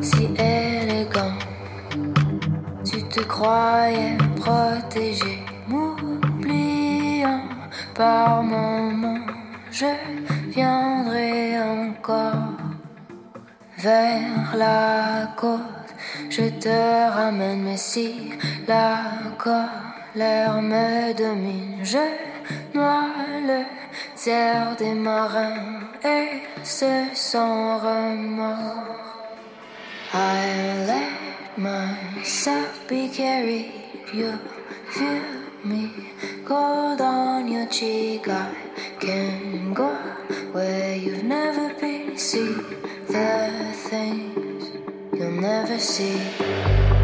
si élégant. Tu te croyais protégé, m'oubliant par moments. Je viendrai encore vers la côte. Je te ramène, mais si la colère me domine, je noie le tiers des marins et ce sans remords. I let myself be carried, you feel me cold on your cheek. I can go where you've never been, see the things you'll never see.